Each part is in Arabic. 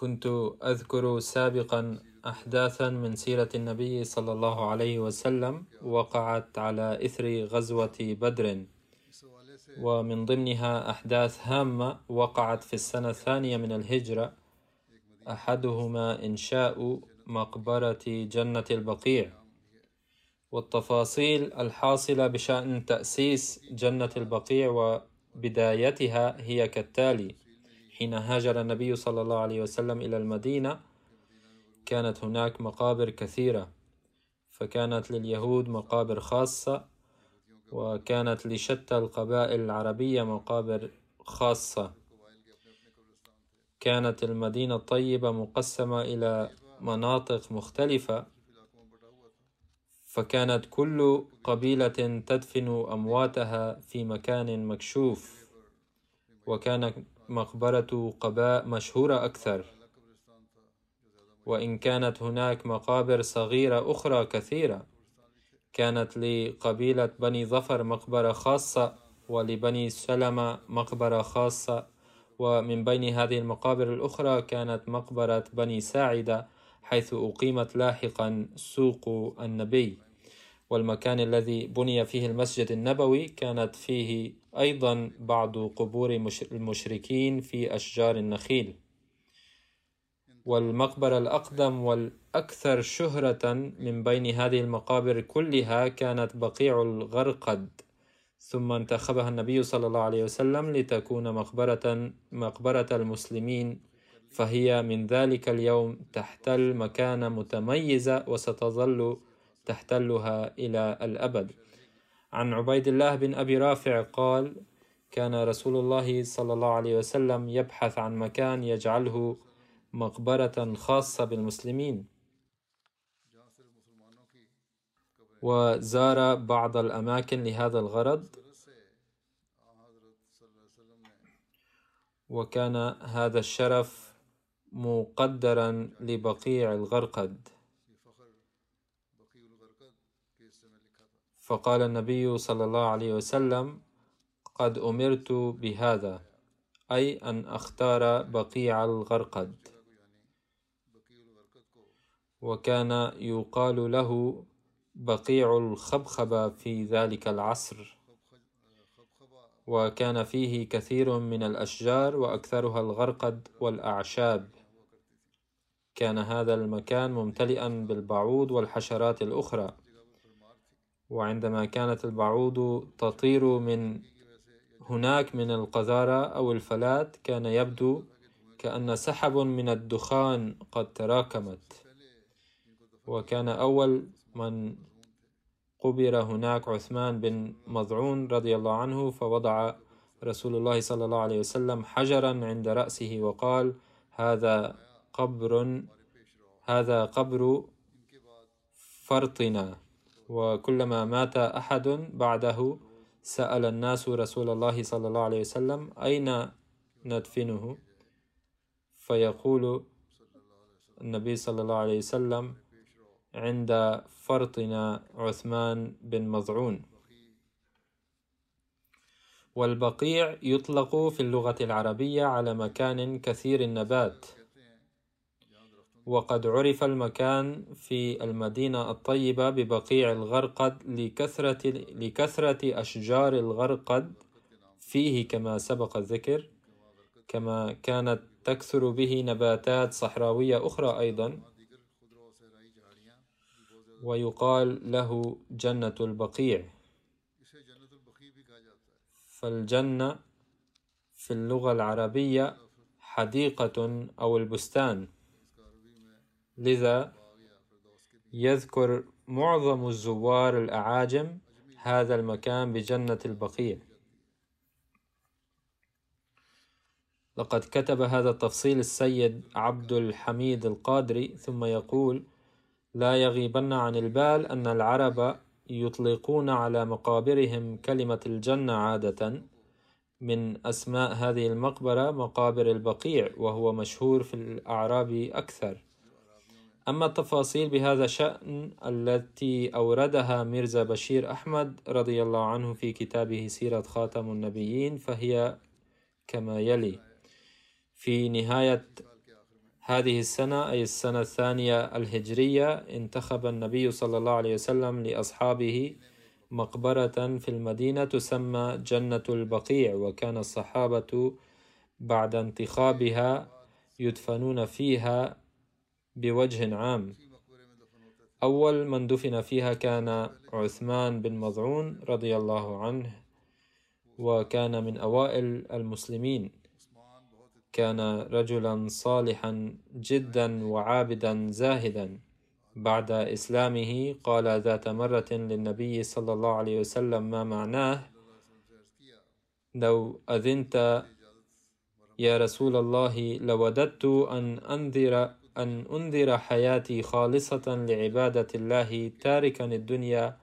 كنت أذكر سابقا أحداثا من سيرة النبي صلى الله عليه وسلم وقعت على إثر غزوة بدر. ومن ضمنها أحداث هامة وقعت في السنة الثانية من الهجرة أحدهما إنشاء مقبرة جنة البقيع. والتفاصيل الحاصلة بشأن تأسيس جنة البقيع وبدايتها هي كالتالي حين هاجر النبي صلى الله عليه وسلم إلى المدينة كانت هناك مقابر كثيرة فكانت لليهود مقابر خاصة وكانت لشتى القبائل العربية مقابر خاصة. كانت المدينة الطيبة مقسمة إلى مناطق مختلفة فكانت كل قبيلة تدفن أمواتها في مكان مكشوف وكانت مقبرة قباء مشهورة أكثر. وإن كانت هناك مقابر صغيرة أخرى كثيرة كانت لقبيلة بني ظفر مقبرة خاصة ولبني سلمة مقبرة خاصة. ومن بين هذه المقابر الأخرى كانت مقبرة بني ساعدة حيث أقيمت لاحقا سوق النبي. والمكان الذي بني فيه المسجد النبوي كانت فيه أيضا بعض قبور المشركين في أشجار النخيل. والمقبرة الأقدم والأكثر شهرة من بين هذه المقابر كلها كانت بقيع الغرقد. ثم انتخبها النبي صلى الله عليه وسلم لتكون مقبرة مقبرة المسلمين. فهي من ذلك اليوم تحتل مكانة متميزة وستظل تحتلها إلى الأبد. عن عبيد الله بن أبي رافع قال كان رسول الله صلى الله عليه وسلم يبحث عن مكان يجعله مقبرة خاصة بالمسلمين. وزار بعض الأماكن لهذا الغرض. وكان هذا الشرف مقدرا لبقيع الغرقد. فقال النبي صلى الله عليه وسلم قد أمرت بهذا أي أن أختار بقيع الغرقد. وكان يقال له بقيع الخبخبة في ذلك العصر. وكان فيه كثير من الأشجار وأكثرها الغرقد والأعشاب. كان هذا المكان ممتلئا بالبعوض والحشرات الأخرى. وعندما كانت البعوض تطير من هناك من القذارة أو الفلات كان يبدو كأن سحب من الدخان قد تراكمت. وكان أول من قبر هناك عثمان بن مضعون رضي الله عنه فوضع رسول الله صلى الله عليه وسلم حجرا عند رأسه وقال هذا قبر هذا قبر فرطنا. وكلما مات أحد بعده سأل الناس رسول الله صلى الله عليه وسلم أين ندفنه؟ فيقول النبي صلى الله عليه وسلم عند فرطنا عثمان بن مضعون. والبقيع يطلق في اللغة العربية على مكان كثير النبات. وقد عرف المكان في المدينة الطيبة ببقيع الغرقد لكثرة, لكثرة أشجار الغرقد. فيه كما سبق الذكر كما كانت تكثر به نباتات صحراوية أخرى أيضا. ويقال له جنة البقيع. فالجنة في اللغة العربية حديقة أو البستان. لذا يذكر معظم الزوار الأعاجم هذا المكان بجنة البقيع. لقد كتب هذا التفصيل السيد عبد الحميد القادري ثم يقول لا يغيبن عن البال أن العرب يطلقون على مقابرهم كلمة الجنة عادة من أسماء هذه المقبرة مقابر البقيع وهو مشهور في الأعراب أكثر. أما التفاصيل بهذا الشأن التي أوردها ميرزا بشير أحمد رضي الله عنه في كتابه سيرة خاتم النبيين فهي كما يلي. في نهاية هذه السنة أي السنة الثانية الهجرية انتخب النبي صلى الله عليه وسلم لأصحابه مقبرة في المدينة تسمى جنة البقيع وكان الصحابة بعد انتخابها يدفنون فيها بوجه عام. أول من دفن فيها كان عثمان بن مضعون رضي الله عنه وكان من أوائل المسلمين. كان رجلا صالحا جدا وعابدا زاهدا. بعد إسلامه قال ذات مرة للنبي صلى الله عليه وسلم ما معناه؟ لو أذنت يا رسول الله لوددت أن أنذر أن أنذر حياتي خالصة لعبادة الله تاركا الدنيا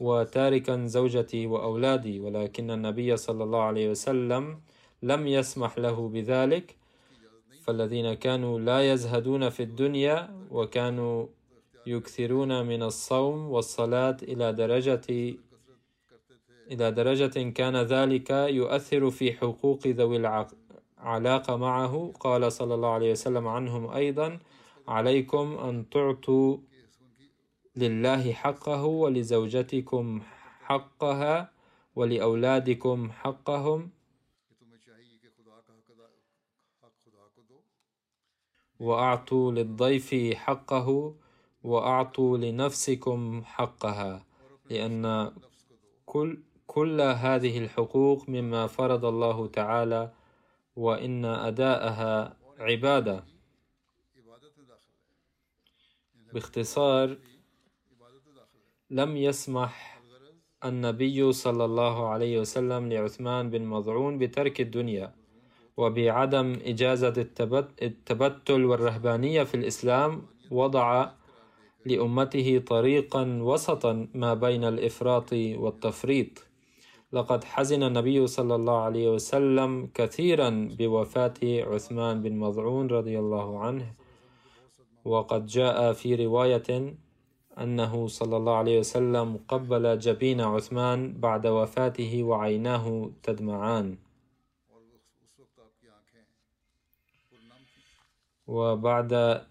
وتاركا زوجتي وأولادي ولكن النبي صلى الله عليه وسلم لم يسمح له بذلك. فالذين كانوا لا يزهدون في الدنيا وكانوا يكثرون من الصوم والصلاة إلى درجة إلى درجة كان ذلك يؤثر في حقوق ذوي العلاقة معه. قال صلى الله عليه وسلم عنهم أيضا عليكم أن تعطوا لله حقه ولزوجتكم حقها ولأولادكم حقهم. وأعطوا للضيف حقه وأعطوا لنفسكم حقها لأن كل كل هذه الحقوق مما فرض الله تعالى وإن أداءها عبادة. باختصار لم يسمح النبي صلى الله عليه وسلم لعثمان بن مضعون بترك الدنيا وبعدم إجازة التبتل والرهبانية في الإسلام وضع لأمته طريقا وسطا ما بين الإفراط والتفريط. لقد حزن النبي صلى الله عليه وسلم كثيرا بوفاة عثمان بن مضعون رضي الله عنه. وقد جاء في رواية أنه صلى الله عليه وسلم قبل جبين عثمان بعد وفاته وعيناه تدمعان. وبعد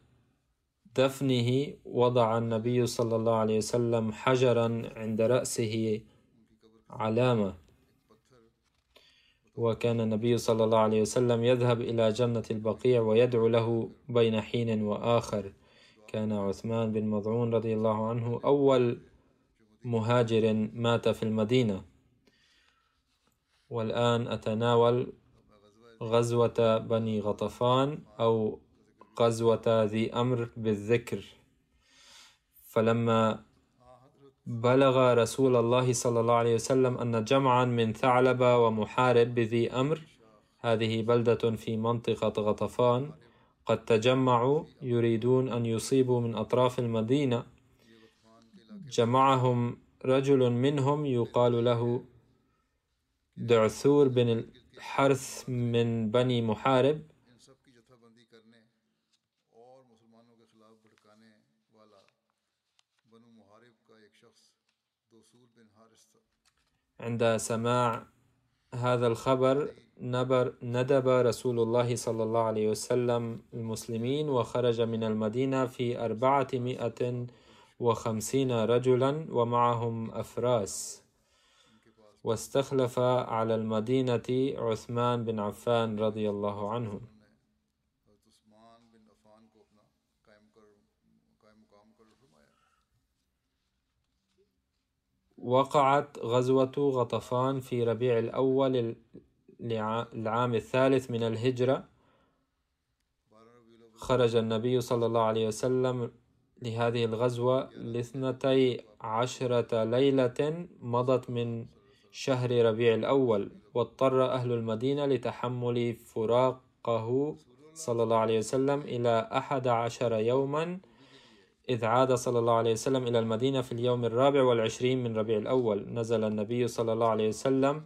دفنه وضع النبي صلى الله عليه وسلم حجرا عند رأسه علامة. وكان النبي صلى الله عليه وسلم يذهب إلى جنة البقيع ويدعو له بين حين وآخر. كان عثمان بن مضعون رضي الله عنه أول مهاجر مات في المدينة. والآن أتناول غزوة بني غطفان أو غزوة ذي أمر بالذكر. فلما بلغ رسول الله صلى الله عليه وسلم أن جمعا من ثعلبة ومحارب بذي أمر هذه بلدة في منطقة غطفان قد تجمعوا يريدون أن يصيبوا من أطراف المدينة. جمعهم رجل منهم يقال له دعثور بن الحرث من بني محارب. عند سماع هذا الخبر ندب رسول الله صلى الله عليه وسلم المسلمين وخرج من المدينة في أربعمائة وخمسين رجلا ومعهم أفراس. واستخلف على المدينة عثمان بن عفان رضي الله عنه. وقعت غزوة غطفان في ربيع الأول العام الثالث من الهجرة. خرج النبي صلى الله عليه وسلم لهذه الغزوة لاثنتي عشرة ليلة مضت من شهر ربيع الأول واضطر أهل المدينة لتحمل فراقه صلى الله عليه وسلم إلى أحد عشر يوما إذ عاد صلى الله عليه وسلم إلى المدينة في اليوم الرابع والعشرين من ربيع الأول. نزل النبي صلى الله عليه وسلم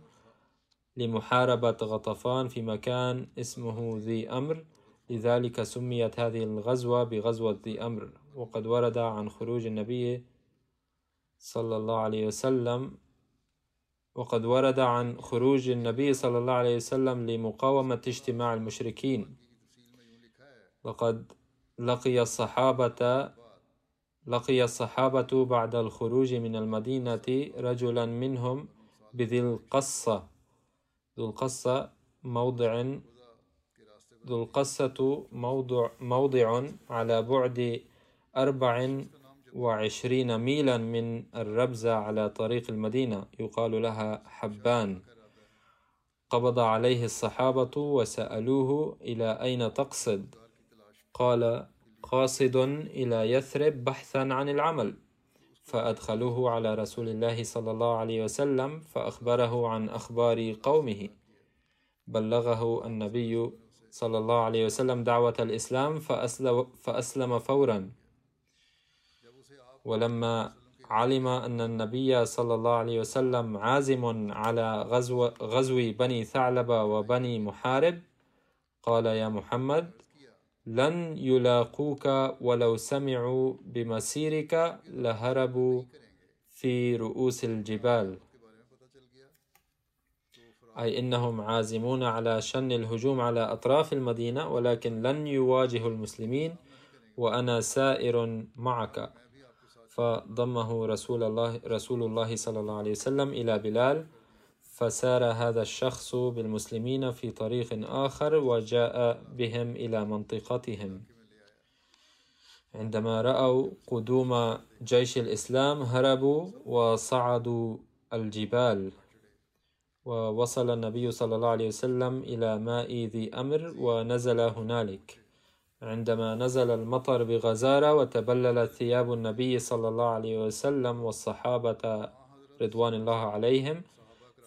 لمحاربة غطفان في مكان اسمه ذي أمر. لذلك سميت هذه الغزوة بغزوة ذي أمر. وقد ورد عن خروج النبي صلى الله عليه وسلم. وقد ورد عن خروج النبي صلى الله عليه وسلم لمقاومة اجتماع المشركين. لقد لقي الصحابة لقي الصحابة بعد الخروج من المدينة رجلا منهم بذي القصة. ذو القصة موضع ذو القصة موضع, موضع على بعد أربع وعشرين ميلا من الربزة على طريق المدينة يقال لها حبان. قبض عليه الصحابة وسألوه إلى أين تقصد؟ قال قاصد إلى يثرب بحثا عن العمل فأدخلوه على رسول الله صلى الله عليه وسلم فأخبره عن أخبار قومه. بلغه النبي صلى الله عليه وسلم دعوة الإسلام فأسلم فورا. ولما علم أن النبي صلى الله عليه وسلم عازم على غزو, غزو بني ثعلبة وبني محارب قال يا محمد لن يلاقوك ولو سمعوا بمسيرك لهربوا في رؤوس الجبال. أي إنهم عازمون على شن الهجوم على أطراف المدينة ولكن لن يواجهوا المسلمين وأنا سائر معك. فضمه رسول الله رسول الله صلى الله عليه وسلم إلى بلال فسار هذا الشخص بالمسلمين في طريق آخر وجاء بهم إلى منطقتهم. عندما رأوا قدوم جيش الإسلام هربوا وصعدوا الجبال ووصل النبي صلى الله عليه وسلم إلى ماء ذي أمر ونزل هنالك. عندما نزل المطر بغزارة وتبللت ثياب النبي صلى الله عليه وسلم والصحابة رضوان الله عليهم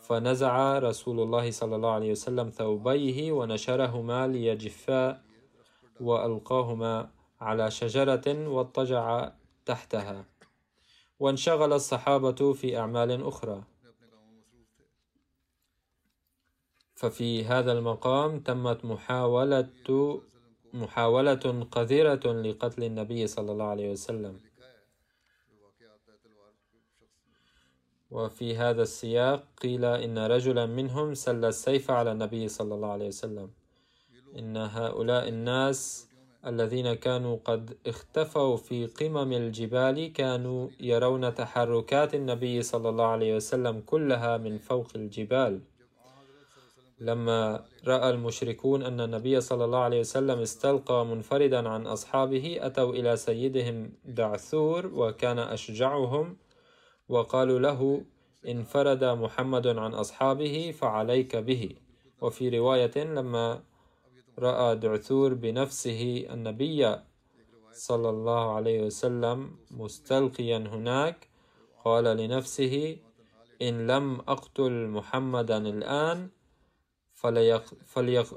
فنزع رسول الله صلى الله عليه وسلم ثوبيه ونشرهما ليجفا وألقاهما على شجرة واضطجع تحتها. وانشغل الصحابة في أعمال أخرى. ففي هذا المقام تمت محاولة محاولة قذرة لقتل النبي صلى الله عليه وسلم. وفي هذا السياق قيل إن رجلا منهم سل السيف على النبي صلى الله عليه وسلم. إن هؤلاء الناس الذين كانوا قد اختفوا في قمم الجبال كانوا يرون تحركات النبي صلى الله عليه وسلم كلها من فوق الجبال. لما رأى المشركون أن النبي صلى الله عليه وسلم استلقى منفردا عن أصحابه أتوا إلى سيدهم دعثور وكان أشجعهم وقالوا له انفرد محمد عن أصحابه فعليك به. وفي رواية لما رأى دعثور بنفسه النبي صلى الله عليه وسلم مستلقيا هناك قال لنفسه إن لم أقتل محمدا الآن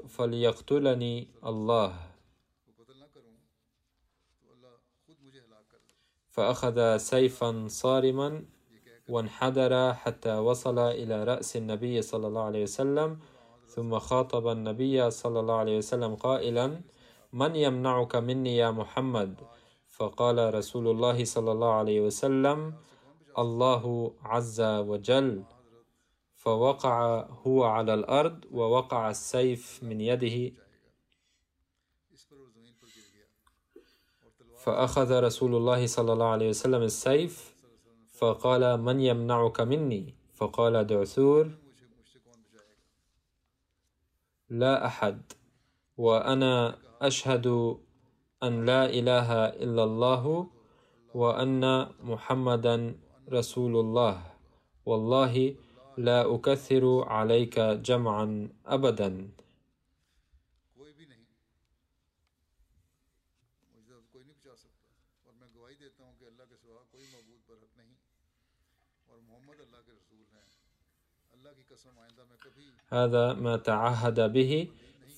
فليقتلني الله. فأخذ سيفا صارما وانحدر حتى وصل إلى رأس النبي صلى الله عليه وسلم ثم خاطب النبي صلى الله عليه وسلم قائلا من يمنعك مني يا محمد؟ فقال رسول الله صلى الله عليه وسلم الله عز وجل. فوقع هو على الأرض ووقع السيف من يده. فأخذ رسول الله صلى الله عليه وسلم السيف فقال من يمنعك مني؟ فقال دعثور لا أحد. وأنا أشهد أن لا إله إلا الله وأن محمدا رسول الله. والله لا أكثر عليك جمعا أبدا. هذا ما تعهد به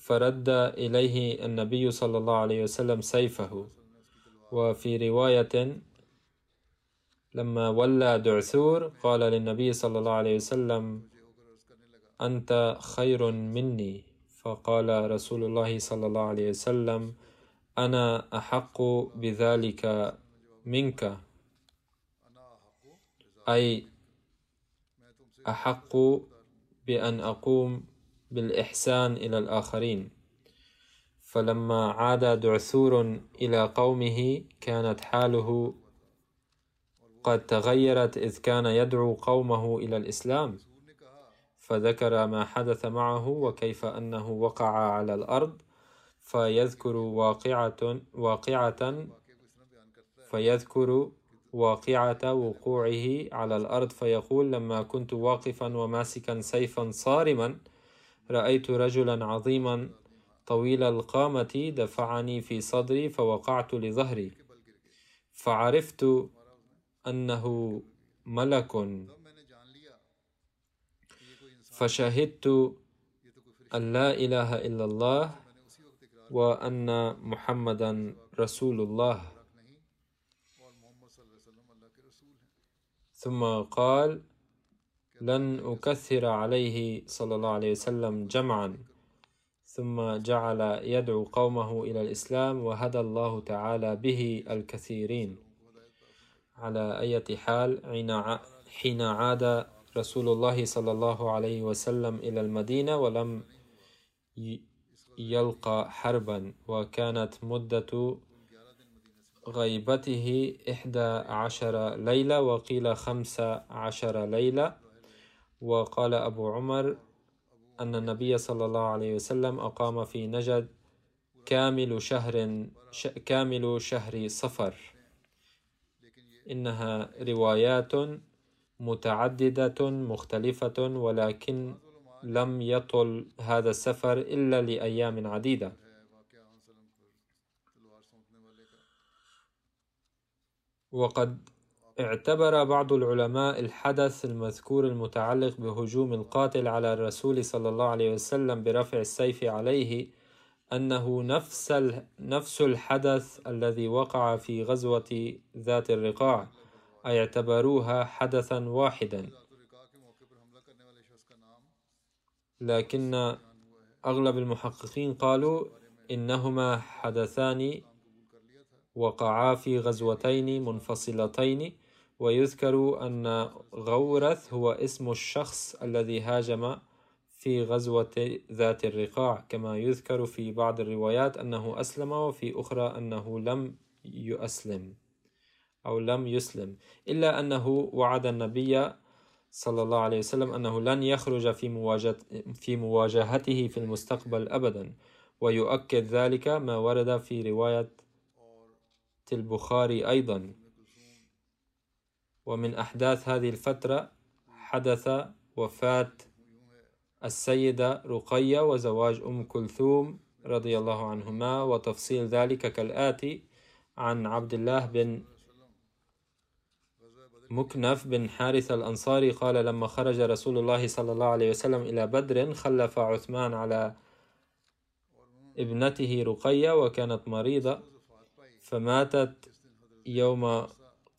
فرد إليه النبي صلى الله عليه وسلم سيفه. وفي رواية لما ولى دعثور قال للنبي صلى الله عليه وسلم أنت خير مني. فقال رسول الله صلى الله عليه وسلم أنا أحق بذلك منك. أي أحق بأن أقوم بالإحسان إلى الآخرين. فلما عاد دعثور إلى قومه كانت حاله قد تغيرت إذ كان يدعو قومه إلى الإسلام. فذكر ما حدث معه وكيف أنه وقع على الأرض. فيذكر واقعة واقعة فيذكر واقعة وقوعه على الأرض فيقول لما كنت واقفا وماسكا سيفا صارما رأيت رجلا عظيما طويل القامة دفعني في صدري فوقعت لظهري فعرفت أنه ملك فشهدت أن لا إله إلا الله وأن محمدا رسول الله. ثم قال لن أكثر عليه صلى الله عليه وسلم جمعا. ثم جعل يدعو قومه إلى الإسلام وهدى الله تعالى به الكثيرين. على أي حال حين عاد رسول الله صلى الله عليه وسلم إلى المدينة ولم يلقى حربا وكانت مدة غيبته إحدى عشر ليلة وقيل خمس عشر ليلة. وقال أبو عمر أن النبي صلى الله عليه وسلم أقام في نجد كامل شهر ش كامل شهر صفر. إنها روايات متعددة مختلفة ولكن لم يطل هذا السفر إلا لأيام عديدة. وقد اعتبر بعض العلماء الحدث المذكور المتعلق بهجوم القاتل على الرسول صلى الله عليه وسلم برفع السيف عليه أنه نفس نفس الحدث الذي وقع في غزوة ذات الرقاع أي اعتبروها حدثا واحدا. لكن أغلب المحققين قالوا إنهما حدثان وقعا في غزوتين منفصلتين ويذكر أن غورث هو اسم الشخص الذي هاجم في غزوة ذات الرقاع. كما يذكر في بعض الروايات أنه أسلم وفي أخرى أنه لم يسلم أو لم يسلم. إلا أنه وعد النبي صلى الله عليه وسلم أنه لن يخرج في في مواجهته في المستقبل أبدا. ويؤكد ذلك ما ورد في رواية البخاري أيضا. ومن أحداث هذه الفترة حدث وفاة السيدة رقية وزواج أم كلثوم رضي الله عنهما وتفصيل ذلك كالآتي عن عبد الله بن مكنف بن حارث الأنصاري قال لما خرج رسول الله صلى الله عليه وسلم إلى بدر خلف عثمان على ابنته رقية وكانت مريضة فماتت يوم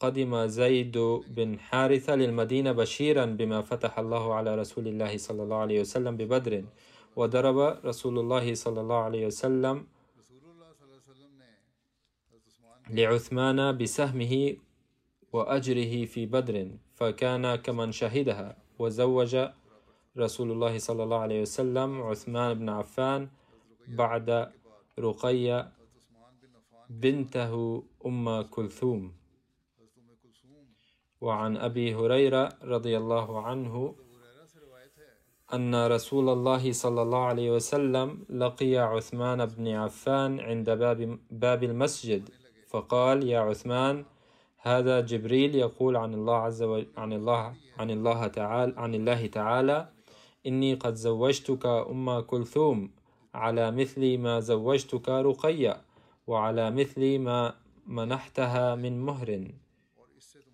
قدم زيد بن حارثة للمدينة بشيرا بما فتح الله على رسول الله صلى الله عليه وسلم ببدر وضرب رسول الله صلى الله عليه وسلم لعثمان بسهمه وأجره في بدر فكان كمن شهدها. وزوج رسول الله صلى الله عليه وسلم عثمان بن عفان بعد رقية حضرت عثمان بن عفان بنته أم كلثوم. وعن أبي هريرة رضي الله عنه أن رسول الله صلى الله عليه وسلم لقي عثمان بن عفان عند باب, باب المسجد فقال يا عثمان هذا جبريل يقول عن الله عز وجل عن الله عن الله تعالى عن الله تعالى إني قد زوجتك أم كلثوم على مثل ما زوجتك رقية وعلى مثل ما منحتها من مهر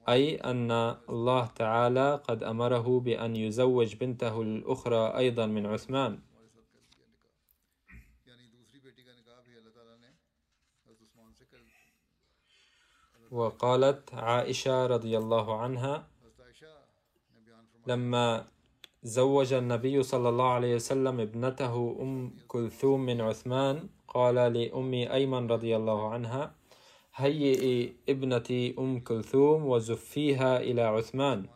أي أن الله تعالى قد أمره بأن يزوج بنته الأخرى أيضا من عثمان. وقالت عائشة رضي الله عنها لما زوج النبي صلى الله عليه وسلم ابنته أم كلثوم من عثمان. قال لأمي أيمن رضي الله عنها هيئي ابنتي أم كلثوم وزفيها إلى عثمان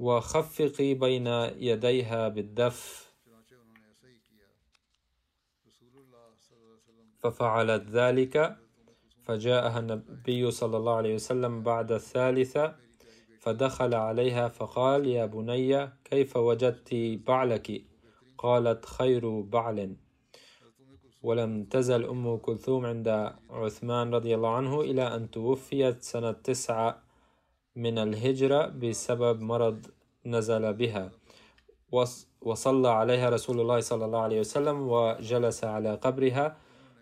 وخفقي بين يديها بالدف. ففعلت ذلك فجاءها النبي صلى الله عليه وسلم بعد الثالثة. فدخل عليها فقال يا بني كيف وجدت بعلك? قالت خير بعل. ولم تزل أم كلثوم عند عثمان رضي الله عنه إلى أن توفيت سنة تسعة من الهجرة بسبب مرض نزل بها. وص- وصلى عليها رسول الله صلى الله عليه وسلم وجلس على قبرها.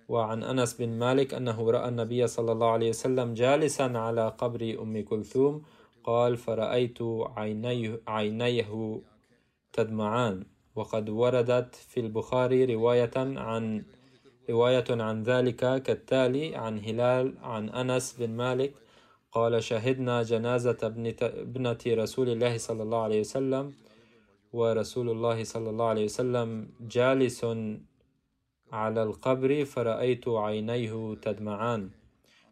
وعن أنس بن مالك أنه رأى النبي صلى الله عليه وسلم جالسا على قبر أم كلثوم قال فرأيت عينيه, عينيه تدمعان وقد وردت في البخاري رواية عن رواية عن ذلك كالتالي عن هلال عن أنس بن مالك قال شهدنا جنازة ابنة رسول الله صلى الله عليه وسلم ورسول الله صلى الله عليه وسلم جالس على القبر فرأيت عينيه تدمعان.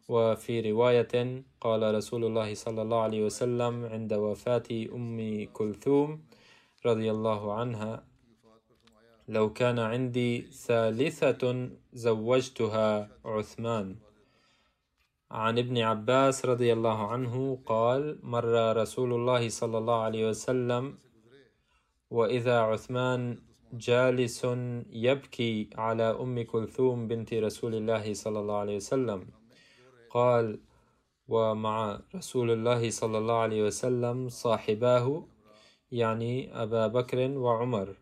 وفي رواية قال رسول الله صلى الله عليه وسلم عند وفاة أم كلثوم رضي الله عنها لو كان عندي ثالثة زوجتها عثمان. عن ابن عباس رضي الله عنه قال مر رسول الله صلى الله عليه وسلم وإذا عثمان جالس يبكي على أم كلثوم بنت رسول الله صلى الله عليه وسلم. قال ومع رسول الله صلى الله عليه وسلم صاحباه يعني أبا بكر وعمر.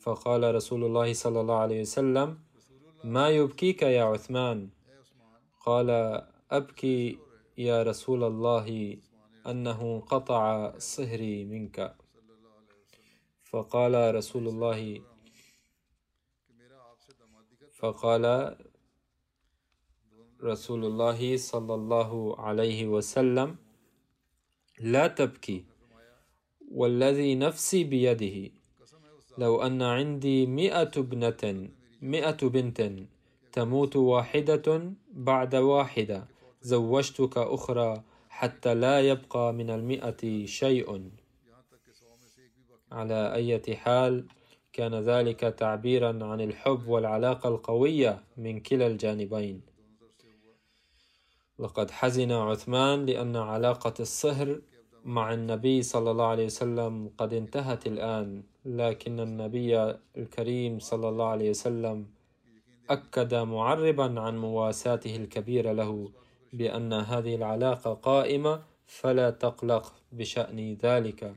فقال رسول الله صلى الله عليه وسلم ما يبكيك يا عثمان؟ قال أبكي يا رسول الله أنه قطع صهري منك. فقال رسول الله فقال رسول الله صلى الله عليه وسلم لا تبكي والذي نفسي بيده لو أن عندي مئة ابنة مئة بنت تموت واحدة بعد واحدة زوجتك أخرى حتى لا يبقى من المئة شيء على أي حال كان ذلك تعبيرا عن الحب والعلاقة القوية من كلا الجانبين لقد حزن عثمان لأن علاقة الصهر مع النبي صلى الله عليه وسلم قد انتهت الآن لكن النبي الكريم صلى الله عليه وسلم أكد معربا عن مواساته الكبيرة له بأن هذه العلاقة قائمة فلا تقلق بشأن ذلك.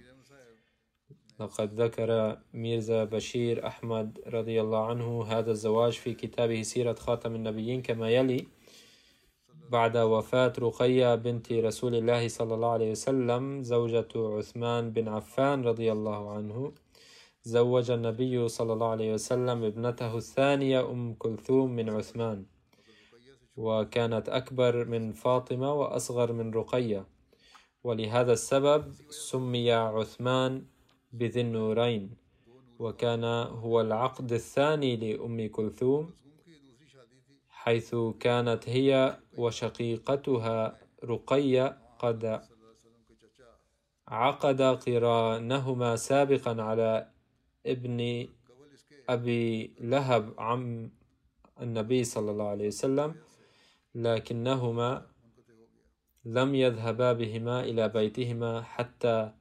لقد ذكر ميرزا بشير أحمد رضي الله عنه هذا الزواج في كتابه سيرة خاتم النبيين كما يلي بعد وفاة رقية بنت رسول الله صلى الله عليه وسلم زوجة عثمان بن عفان رضي الله عنه زوج النبي صلى الله عليه وسلم ابنته الثانية أم كلثوم من عثمان. وكانت أكبر من فاطمة وأصغر من رقية. ولهذا السبب سمي عثمان بذي النورين. وكان هو العقد الثاني لأم كلثوم حيث كانت هي وشقيقتها رقية قد عقد قرانهما سابقا على ابن أبي لهب عم النبي صلى الله عليه وسلم لكنهما لم يذهبا بهما إلى بيتهما حتى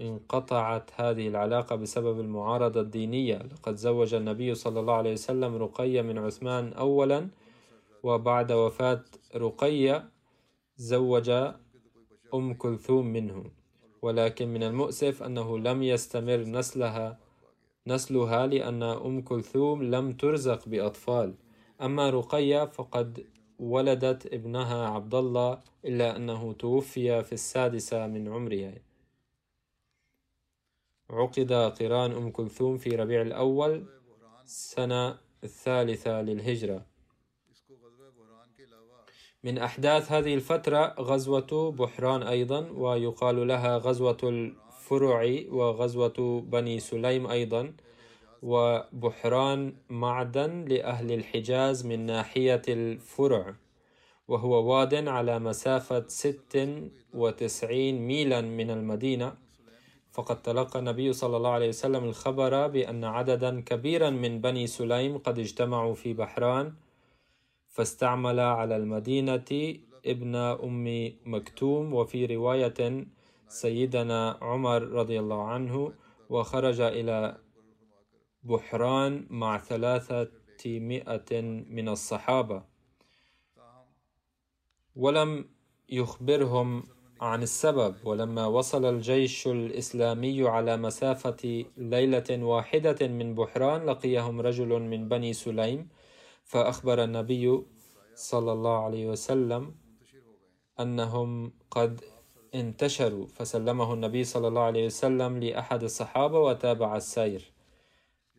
انقطعت هذه العلاقة بسبب المعارضة الدينية. لقد زوج النبي صلى الله عليه وسلم رقية من عثمان أولا وبعد وفاة رقية زوج أم كلثوم منه. ولكن من المؤسف أنه لم يستمر نسلها نسلها لأن أم كلثوم لم ترزق بأطفال. أما رقية فقد ولدت ابنها عبد الله إلا أنه توفي في السادسة من عمرها. عقد قران أم كلثوم في ربيع الأول سنة الثالثة للهجرة. من أحداث هذه الفترة غزوة بحران أيضا ويقال لها غزوة الفرع وغزوة بني سليم أيضا وبحران معدن لأهل الحجاز من ناحية الفرع وهو واد على مسافة ست وتسعين ميلا من المدينة. فقد تلقى النبي صلى الله عليه وسلم الخبر بأن عددا كبيرا من بني سليم قد اجتمعوا في بحران. فاستعمل على المدينة ابن أم مكتوم وفي رواية سيدنا عمر رضي الله عنه وخرج إلى بحران مع ثلاثة مئة من الصحابة. ولم يخبرهم عن السبب ولما وصل الجيش الإسلامي على مسافة ليلة واحدة من بحران لقيهم رجل من بني سليم فأخبر النبي صلى الله عليه وسلم أنهم قد انتشروا. فسلمه النبي صلى الله عليه وسلم لأحد الصحابة وتابع السير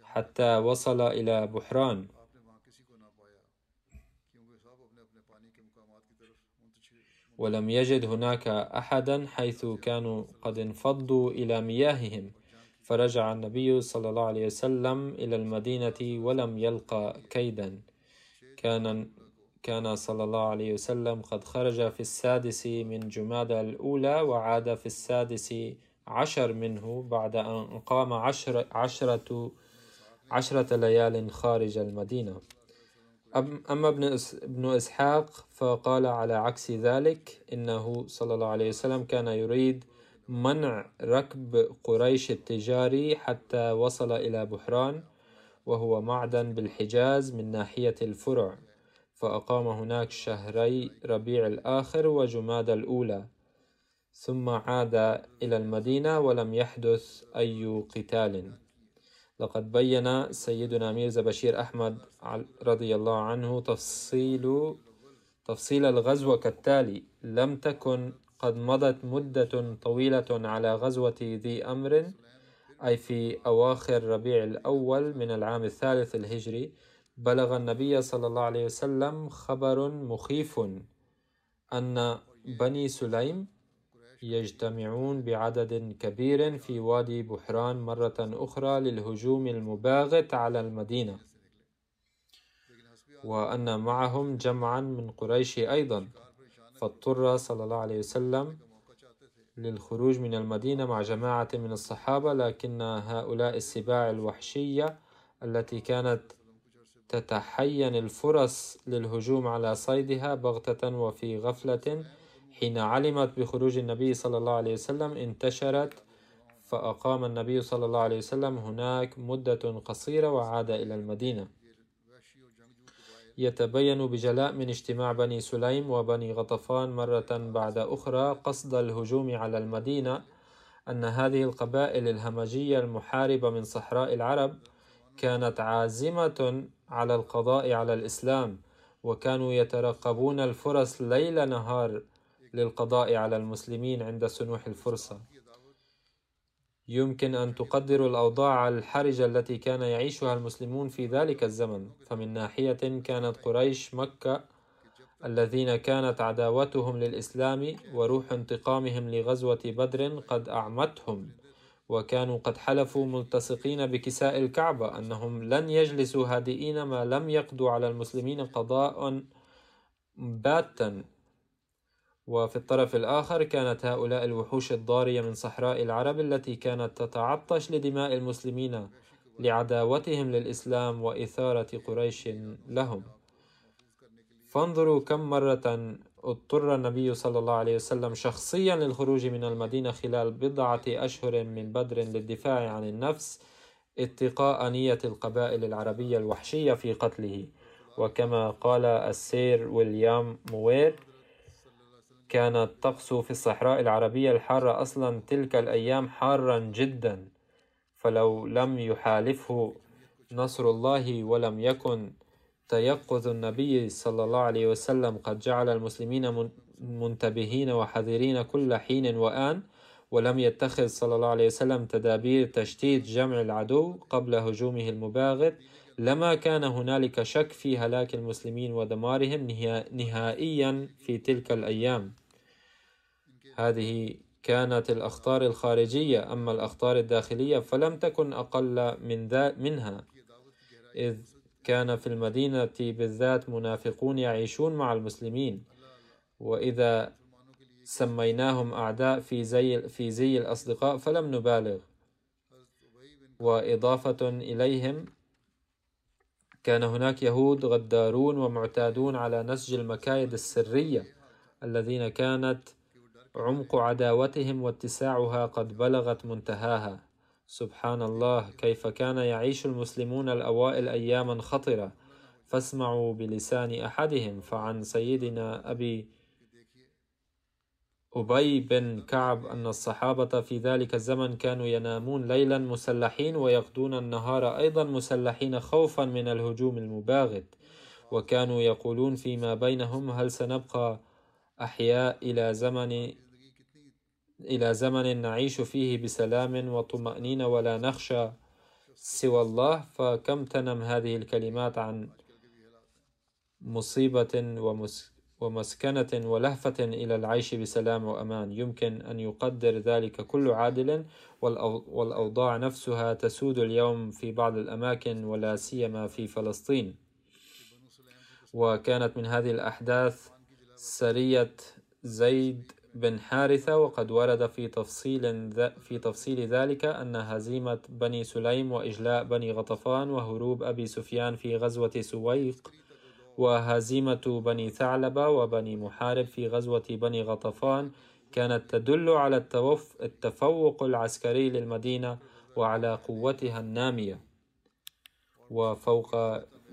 حتى وصل إلى بحران. ولم يجد هناك أحدا حيث كانوا قد انفضوا إلى مياههم. فرجع النبي صلى الله عليه وسلم إلى المدينة ولم يلقى كيدا. كان كان صلى الله عليه وسلم قد خرج في السادس من جمادى الأولى وعاد في السادس عشر منه بعد أن قام عشر عشرة عشرة ليال خارج المدينة. أما ابن إسحاق فقال على عكس ذلك إنه صلى الله عليه وسلم كان يريد منع ركب قريش التجاري حتى وصل إلى بحران. وهو معدن بالحجاز من ناحية الفرع فأقام هناك شهري ربيع الآخر وجماد الأولى. ثم عاد إلى المدينة ولم يحدث أي قتال. لقد بين سيدنا ميرزا بشير أحمد رضي الله عنه تفصيل تفصيل الغزو كالتالي لم تكن قد مضت مدة طويلة على غزوة ذي أمر أي في أواخر ربيع الأول من العام الثالث الهجري بلغ النبي صلى الله عليه وسلم خبر مخيف أن بني سليم يجتمعون بعدد كبير في وادي بحران مرة أخرى للهجوم المباغت على المدينة وأن معهم جمعا من قريش أيضا. فاضطر صلى الله عليه وسلم للخروج من المدينة مع جماعة من الصحابة لكن هؤلاء السباع الوحشية التي كانت تتحين الفرص للهجوم على صيدها بغتة وفي غفلة حين علمت بخروج النبي صلى الله عليه وسلم انتشرت فأقام النبي صلى الله عليه وسلم هناك مدة قصيرة وعاد إلى المدينة. يتبين بجلاء من اجتماع بني سليم وبني غطفان مرة بعد أخرى قصد الهجوم على المدينة أن هذه القبائل الهمجية المحاربة من صحراء العرب كانت عازمة على القضاء على الإسلام وكانوا يترقبون الفرص ليل نهار للقضاء على المسلمين عند سنوح الفرصة. يمكن أن تقدر الأوضاع الحرجة التي كان يعيشها المسلمون في ذلك الزمن. فمن ناحية كانت قريش مكة الذين كانت عداوتهم للإسلام وروح انتقامهم لغزوة بدر قد أعمتهم وكانوا قد حلفوا ملتصقين بكساء الكعبة أنهم لن يجلسوا هادئين ما لم يقضوا على المسلمين قضاء باتا. وفي الطرف الآخر كانت هؤلاء الوحوش الضارية من صحراء العرب التي كانت تتعطش لدماء المسلمين لعداوتهم للإسلام وإثارة قريش لهم. فانظروا كم مرة اضطر النبي صلى الله عليه وسلم شخصيا للخروج من المدينة خلال بضعة أشهر من بدر للدفاع عن النفس اتقاء نية القبائل العربية الوحشية في قتله. وكما قال السير ويليام موير كان الطقس في الصحراء العربية الحارة أصلا تلك الأيام حارا جدا فلو لم يحالفه نصر الله ولم يكن تيقظ النبي صلى الله عليه وسلم قد جعل المسلمين منتبهين وحذرين كل حين وآن ولم يتخذ صلى الله عليه وسلم تدابير تشتيت جمع العدو قبل هجومه المباغت. لما كان هنالك شك في هلاك المسلمين ودمارهم نهائيا في تلك الأيام. هذه كانت الأخطار الخارجية أما الأخطار الداخلية فلم تكن أقل من ذا منها. إذ كان في المدينة بالذات منافقون يعيشون مع المسلمين وإذا سميناهم أعداء في زي في زي الأصدقاء فلم نبالغ. وإضافة إليهم كان هناك يهود غدارون ومعتادون على نسج المكايد السرية الذين كانت عمق عداوتهم واتساعها قد بلغت منتهاها. سبحان الله كيف كان يعيش المسلمون الأوائل أياما خطرة. فاسمعوا بلسان أحدهم فعن سيدنا أبي أبي بن كعب أن الصحابة في ذلك الزمن كانوا ينامون ليلا مسلحين ويقضون النهار أيضا مسلحين خوفا من الهجوم المباغت وكانوا يقولون فيما بينهم هل سنبقى أحياء إلى زمن إلى زمن نعيش فيه بسلام وطمأنينة ولا نخشى سوى الله؟ فكم تنم هذه الكلمات عن مصيبة ومسكنة ولهفة إلى العيش بسلام وأمان. يمكن أن يقدر ذلك كل عادل والأوضاع نفسها تسود اليوم في بعض الأماكن ولا سيما في فلسطين. وكانت من هذه الأحداث سرية زيد بن حارثة وقد ورد في تفصيل في تفصيل ذلك أن هزيمة بني سليم وإجلاء بني غطفان وهروب أبي سفيان في غزوة سويق وهزيمة بني ثعلبة وبني محارب في غزوة بني غطفان كانت تدل على التفوق العسكري للمدينة وعلى قوتها النامية. وفوق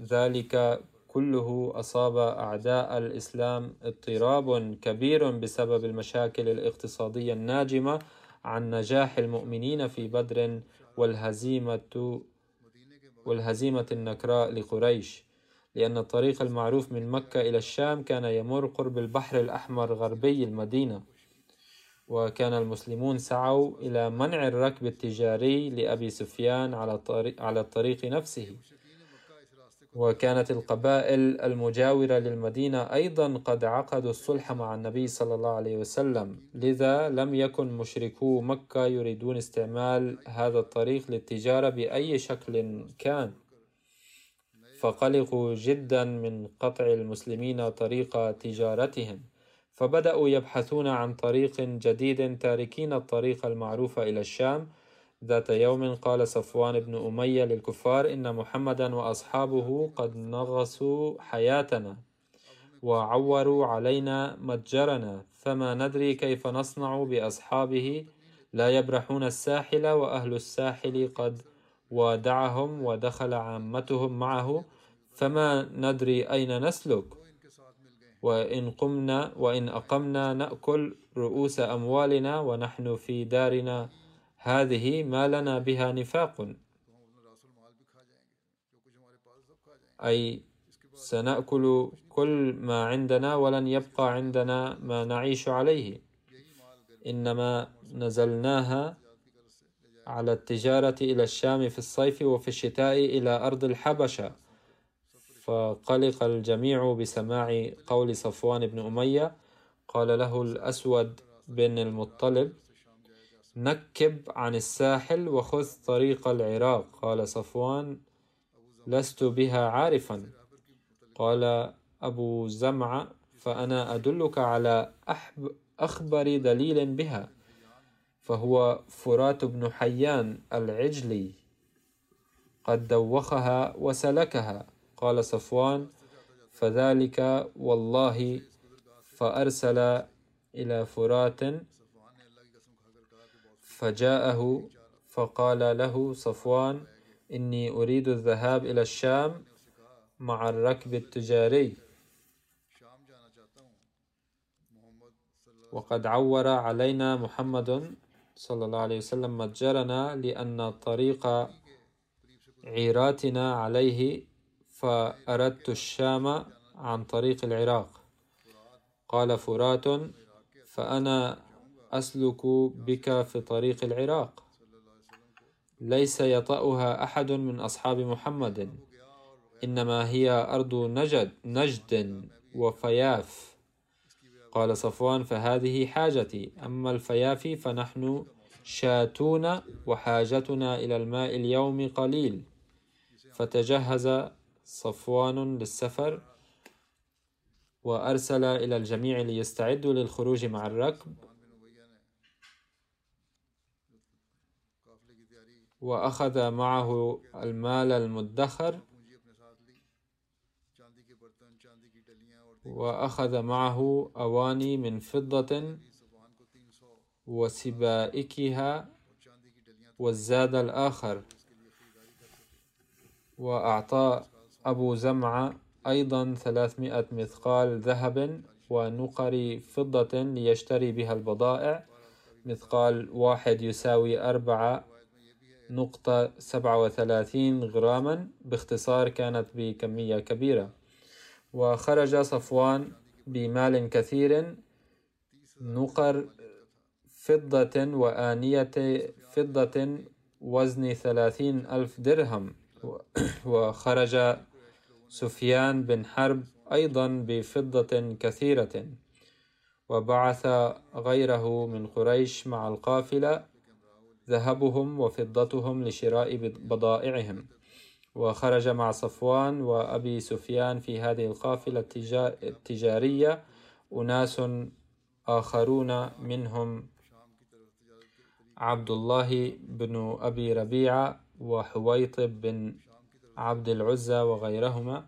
ذلك كله أصاب أعداء الإسلام اضطراب كبير بسبب المشاكل الاقتصادية الناجمة عن نجاح المؤمنين في بدر والهزيمة والهزيمة النكراء لقريش. لأن الطريق المعروف من مكة إلى الشام كان يمر قرب البحر الأحمر غربي المدينة. وكان المسلمون سعوا إلى منع الركب التجاري لأبي سفيان على الطريق, على الطريق نفسه. وكانت القبائل المجاورة للمدينة أيضا قد عقدوا الصلح مع النبي صلى الله عليه وسلم. لذا لم يكن مشركو مكة يريدون استعمال هذا الطريق للتجارة بأي شكل كان. فقلقوا جدا من قطع المسلمين طريق تجارتهم فبدأوا يبحثون عن طريق جديد تاركين الطريق المعروف إلى الشام. ذات يوم قال صفوان بن أمية للكفار إن محمدا وأصحابه قد نغصوا حياتنا وعوروا علينا متجرنا فما ندري كيف نصنع بأصحابه. لا يبرحون الساحل وأهل الساحل قد ودعهم ودخل عامتهم معه. فما ندري أين نسلك. وإن قمنا وإن أقمنا نأكل رؤوس أموالنا ونحن في دارنا. هذه ما لنا بها نفاق. أي سنأكل كل ما عندنا ولن يبقى عندنا ما نعيش عليه. إنما نزلناها على التجارة إلى الشام في الصيف وفي الشتاء إلى أرض الحبشة. فقلق الجميع بسماع قول صفوان بن أمية قال له الأسود بن المطلب نكب عن الساحل وخذ طريق العراق. قال صفوان لست بها عارفا. قال أبو زمعة فأنا أدلك على أحب أخبر دليل بها فهو فرات بن حيان العجلي قد دوخها وسلكها. قال صفوان فذلك والله فأرسل إلى فرات فجاءه فقال له صفوان إني أريد الذهاب إلى الشام مع الركب التجاري. وقد عور علينا محمد صلى الله عليه وسلم متجرنا لأن طريق عيراتنا عليه فأردت الشام عن طريق العراق. قال فرات فأنا أسلك بك في طريق العراق. ليس يطأها أحد من أصحاب محمد إنما هي أرض نجد نجد وفياف. قال صفوان فهذه حاجتي. أما الفيافي فنحن شاتون وحاجتنا إلى الماء اليوم قليل. فتجهز صفوان للسفر وأرسل إلى الجميع ليستعدوا للخروج مع الركب. وأخذ معه المال المدخر. وأخذ معه أواني من فضة وسبائكها والزاد الآخر. وأعطى أبو زمعة أيضا ثلاثمائة مثقال ذهب ونقر فضة ليشتري بها البضائع. مثقال واحد يساوي أربعة نقطة سبعة وثلاثين غراما. باختصار كانت بكمية كبيرة. وخرج صفوان بمال كثير نقر فضة وآنية فضة وزن ثلاثين ألف درهم. وخرج سفيان بن حرب أيضا بفضة كثيرة وبعث غيره من قريش مع القافلة ذهبهم وفضتهم لشراء بض- بضائعهم. وخرج مع صفوان وأبي سفيان في هذه القافلة التجا- التجارية أناس آخرون منهم عبد الله بن أبي ربيعة وحويطب بن عبد العزى وغيرهما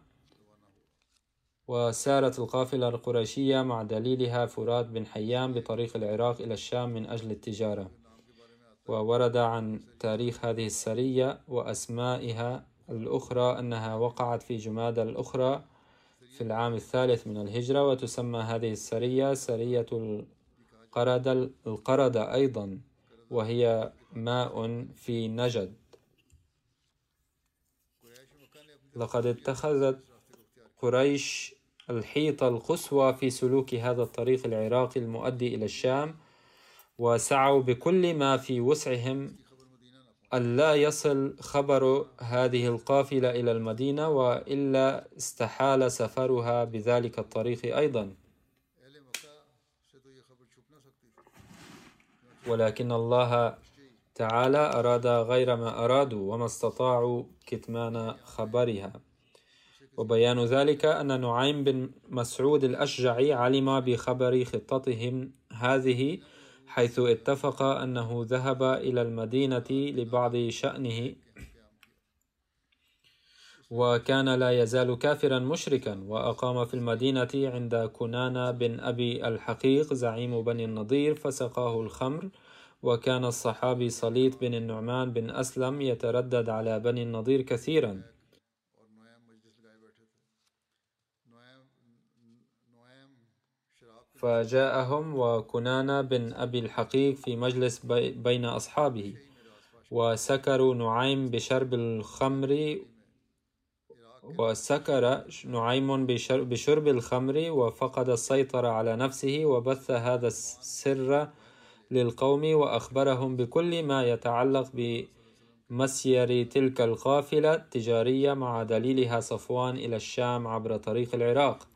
وسارت القافلة القريشية مع دليلها فرات بن حيان بطريق العراق إلى الشام من أجل التجارة. وورد عن تاريخ هذه السرية وأسمائها الأخرى أنها وقعت في جماد الأخرى في العام الثالث من الهجرة وتسمى هذه السرية سرية القردة القردة أيضا وهي ماء في نجد. لقد اتخذت قريش الحيطة القصوى في سلوك هذا الطريق العراقي المؤدي إلى الشام وسعوا بكل ما في وسعهم ألا يصل خبر هذه القافلة إلى المدينة وإلا استحال سفرها بذلك الطريق أيضا. ولكن الله تعالى أراد غير ما أرادوا وما استطاعوا كتمان خبرها. وبيان ذلك أن نعيم بن مسعود الأشجعي علم بخبر خطتهم هذه حيث اتفق أنه ذهب إلى المدينة لبعض شأنه. وكان لا يزال كافرا مشركا وأقام في المدينة عند كنانة بن أبي الحقيق زعيم بني النضير فسقاه الخمر. وكان الصحابي صليط بن النعمان بن أسلم يتردد على بني النضير كثيرا. فجاءهم وكنانة بن أبي الحقيق في مجلس بي- بين أصحابه وسكروا نعيم بشرب الخمر وسكر نعيم بشر- بشرب الخمر وفقد السيطرة على نفسه وبث هذا السر للقوم وأخبرهم بكل ما يتعلق بمسير تلك القافلة التجارية مع دليلها صفوان إلى الشام عبر طريق العراق.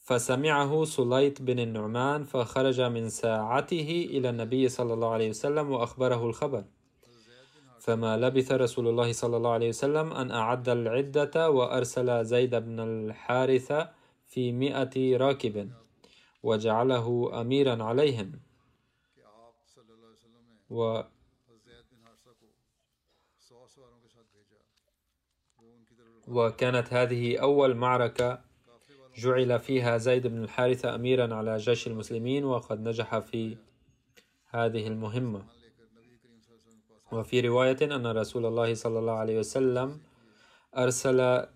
فسمعه سليط بن النعمان فخرج من ساعته إلى النبي صلى الله عليه وسلم وأخبره الخبر. فما لبث رسول الله صلى الله عليه وسلم أن أعد العدة وأرسل زيد بن الحارثة في مئة راكب وجعله أميرا عليهم. طرف وكانت هذه أول معركة جعل فيها زيد بن الحارثة أميرا على جيش المسلمين وقد نجح في هذه المهمة. وفي رواية أن رسول الله صلى الله عليه وسلم أرسل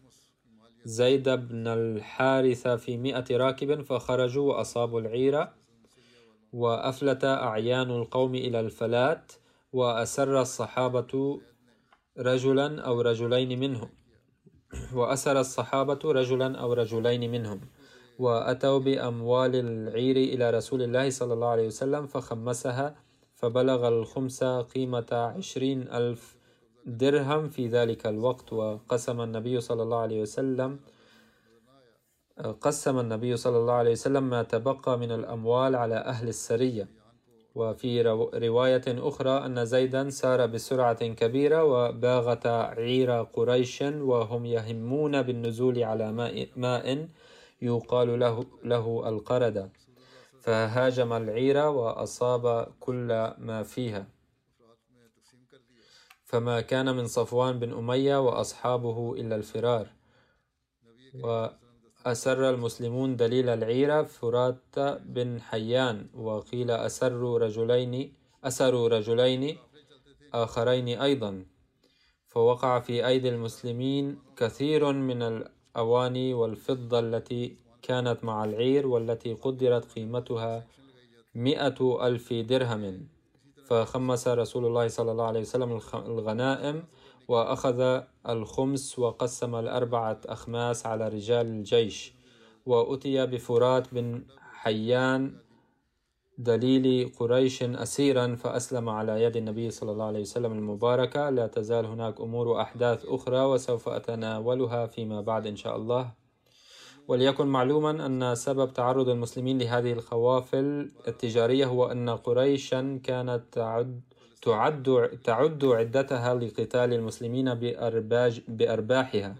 زيد بن الحارثة في مئة راكب فخرجوا وأصابوا العير وأفلت أعيان القوم إلى الفلات وأسر الصحابة رجلا أو رجلين منهم. وأسر الصحابة رجلا أو رجلين منهم. وأتوا بأموال العير إلى رسول الله صلى الله عليه وسلم فخمسها فبلغ الخمس قيمة عشرين ألف درهم في ذلك الوقت. وقسم النبي صلى الله عليه وسلم قسم النبي صلى الله عليه وسلم ما تبقى من الأموال على أهل السرية. وفي رو- رواية أخرى أن زيدا سار بسرعة كبيرة وباغت عير قريش وهم يهمون بالنزول على ماء, ماء يقال له, له القردة فهاجم العير وأصاب كل ما فيها. فما كان من صفوان بن أمية وأصحابه إلا الفرار. نبی وأسر المسلمون دليل العيرة فرات بن حيان وقيل أسروا رجلين أسروا رجلين آخرين أيضا. فوقع في أيدي المسلمين كثير من الأواني والفضة التي كانت مع العير والتي قدرت قيمتها مئة ألف درهم. فخمس رسول الله صلى الله عليه وسلم الغنائم وأخذ الخمس وقسم الأربعة أخماس على رجال الجيش وأتي بفرات بن حيان دليل قريش أسيرا فأسلم على يد النبي صلى الله عليه وسلم المباركة. لا تزال هناك أمور وأحداث أخرى وسوف أتناولها فيما بعد إن شاء الله. وليكن معلوما أن سبب تعرض المسلمين لهذه القوافل التجارية هو أن قريشا كانت تعد تعد تعد عدتها لقتال المسلمين بأرباج بأرباحها.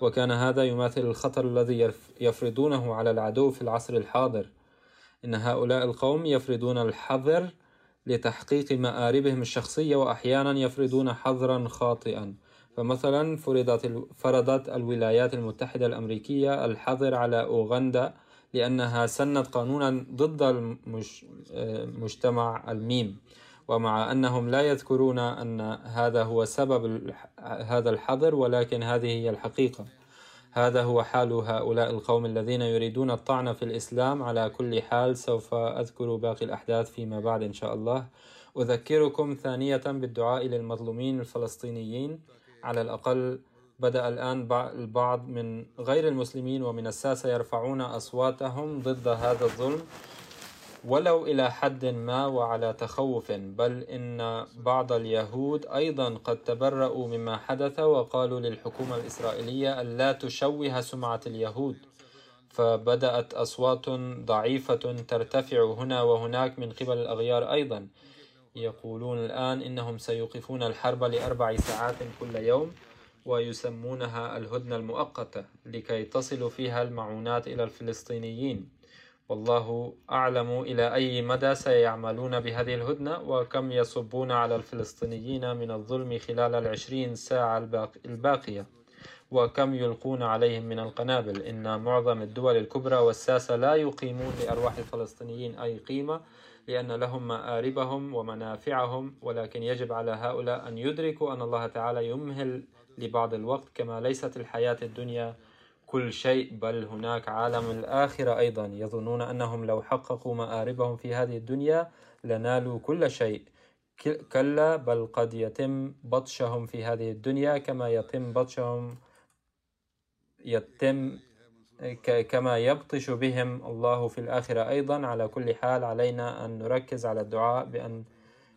وكان هذا يماثل الخطر الذي يفرضونه على العدو في العصر الحاضر. إن هؤلاء القوم يفرضون الحظر لتحقيق مآربهم الشخصية وأحيانا يفرضون حظرا خاطئا. فمثلا فرضت فرضت الولايات المتحدة الأمريكية الحظر على أوغندا لأنها سنت قانونا ضد المش... آه، الميم. ومع أنهم لا يذكرون أن هذا هو سبب هذا الحظر ولكن هذه هي الحقيقة. هذا هو حال هؤلاء القوم الذين يريدون الطعن في الإسلام. على كل حال سوف أذكر باقي الأحداث فيما بعد إن شاء الله. أذكركم ثانية بالدعاء للمظلومين الفلسطينيين. على الأقل بدأ الآن بع- البعض من غير المسلمين ومن الساسة يرفعون أصواتهم ضد هذا الظلم. ولو إلى حد ما وعلى تخوف بل إن بعض اليهود أيضا قد تبرأوا مما حدث وقالوا للحكومة الإسرائيلية ألا تشوه سمعة اليهود. فبدأت أصوات ضعيفة ترتفع هنا وهناك من قبل الأغيار أيضا. يقولون الآن إنهم سيوقفون الحرب لأربع ساعات كل يوم ويسمونها الهدنة المؤقتة لكي تصل فيها المعونات إلى الفلسطينيين. والله أعلم إلى أي مدى سيعملون بهذه الهدنة وكم يصبون على الفلسطينيين من الظلم خلال العشرين ساعة الباق- الباقية وكم يلقون عليهم من القنابل. إن معظم الدول الكبرى والساسة لا يقيمون لأرواح الفلسطينيين أي قيمة لأن لهم مآربهم ومنافعهم ولكن يجب على هؤلاء أن يدركوا أن الله تعالى يمهل لبعض الوقت كما ليست الحياة الدنيا كل شيء بل هناك عالم الآخرة أيضا. يظنون أنهم لو حققوا مآربهم في هذه الدنيا لنالوا كل شيء. كلا بل قد يتم بطشهم في هذه الدنيا كما يتم بطشهم يتم كما يبطش بهم الله في الآخرة أيضا. على كل حال علينا أن نركز على الدعاء بأن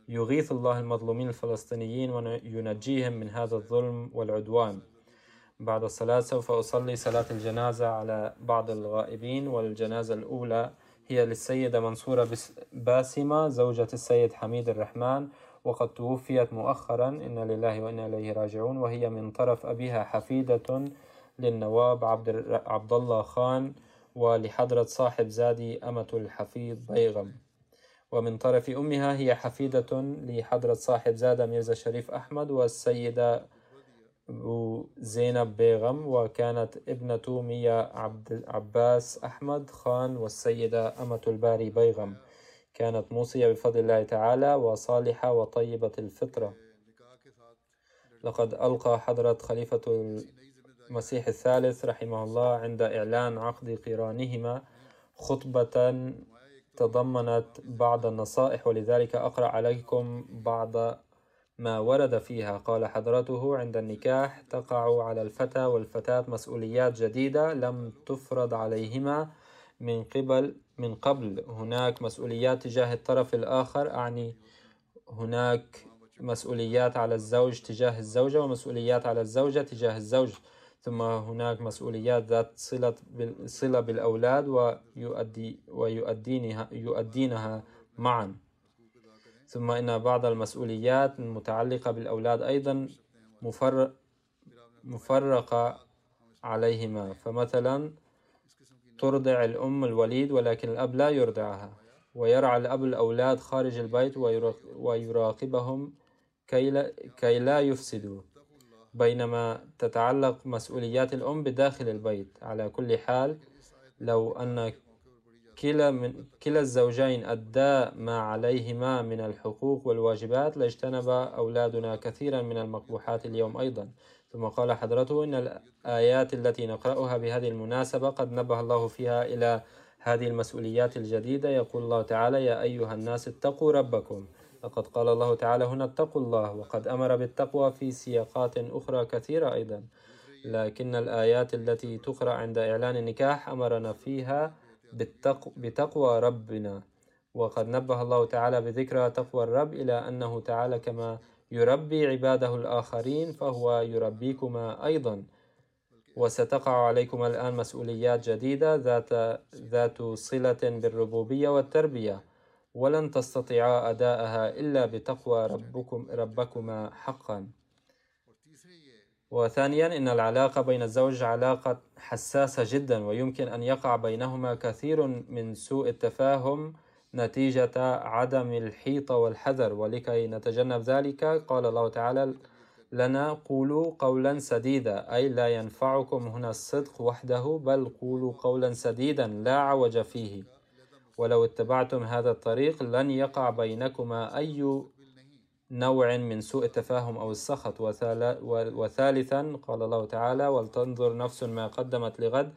يغيث الله المظلومين الفلسطينيين وينجيهم من هذا الظلم والعدوان. بعد الصلاة سوف أصلي صلاة الجنازة على بعض الغائبين والجنازة الأولى هي للسيدة منصورة باسمة زوجة السيد حميد الرحمن. وقد توفيت مؤخرا. إنا لله وإنا إليه راجعون. وهي من طرف أبيها حفيدة للنواب عبد عبد الله خان ولحضرة صاحب زادي أمة الحفيظ بيغم. ومن طرف أمها هي حفيدة لحضرة صاحب زادة ميرزا شريف أحمد والسيدة زينب بيغم وكانت ابنة ميا عبد عباس أحمد خان والسيدة أمة الباري بيغم. كانت موصية بفضل الله تعالى وصالحة وطيبة الفطرة. لقد ألقى حضرة خليفة المسيح الثالث رحمه الله عند إعلان عقد قرانهما خطبة تضمنت بعض النصائح ولذلك أقرأ عليكم بعض ما ورد فيها. قال حضرته عند النكاح تقع على الفتى والفتاة مسؤوليات جديدة لم تفرض عليهما من قبل من قبل. هناك مسؤوليات تجاه الطرف الآخر أعني هناك مسؤوليات على الزوج تجاه الزوجة ومسؤوليات على الزوجة تجاه الزوج. ثم هناك مسؤوليات ذات صلة صلة بالأولاد ويؤدي ويؤدينها يؤدينها معا. ثم إن بعض المسؤوليات المتعلقة بالأولاد أيضا مفرقة عليهما. فمثلا ترضع الأم الوليد ولكن الأب لا يرضعها ويرعى الأب الأولاد خارج البيت ويراقبهم كي لا, كي لا يفسدوا. بينما تتعلق مسؤوليات الأم بداخل البيت. على كل حال لو أن كلا من كلا الزوجين أدى ما عليهما من الحقوق والواجبات لاجتنب أولادنا كثيرا من المقبوحات اليوم أيضا. ثم قال حضرته إن الآيات التي نقرأها بهذه المناسبة قد نبه الله فيها إلى هذه المسؤوليات الجديدة. يقول الله تعالى يا أيها الناس اتقوا ربكم. لقد قال الله تعالى هنا اتقوا الله وقد أمر بالتقوى في سياقات أخرى كثيرة أيضا. لكن الآيات التي تقرأ عند إعلان النكاح أمرنا فيها بتقوى ربنا. وقد نبه الله تعالى بذكرى تقوى الرب إلى أنه تعالى كما يربي عباده الآخرين فهو يربيكما أيضا. وستقع عليكم الآن مسؤوليات جديدة ذات ذات صلة بالربوبية والتربية. ولن تستطيعا أداءها إلا بتقوى ربكم ربكما حقا. وثانيا إن العلاقة بين الزوج علاقة حساسة جدا ويمكن أن يقع بينهما كثير من سوء التفاهم نتيجة عدم الحيطة والحذر. ولكي نتجنب ذلك قال الله تعالى لنا قولوا قولا سديدا أي لا ينفعكم هنا الصدق وحده بل قولوا قولا سديدا لا عوج فيه. ولو اتبعتم هذا الطريق لن يقع بينكما أي نوع من سوء التفاهم أو السخط. وثالثا قال الله تعالى ولتنظر نفس ما قدمت لغد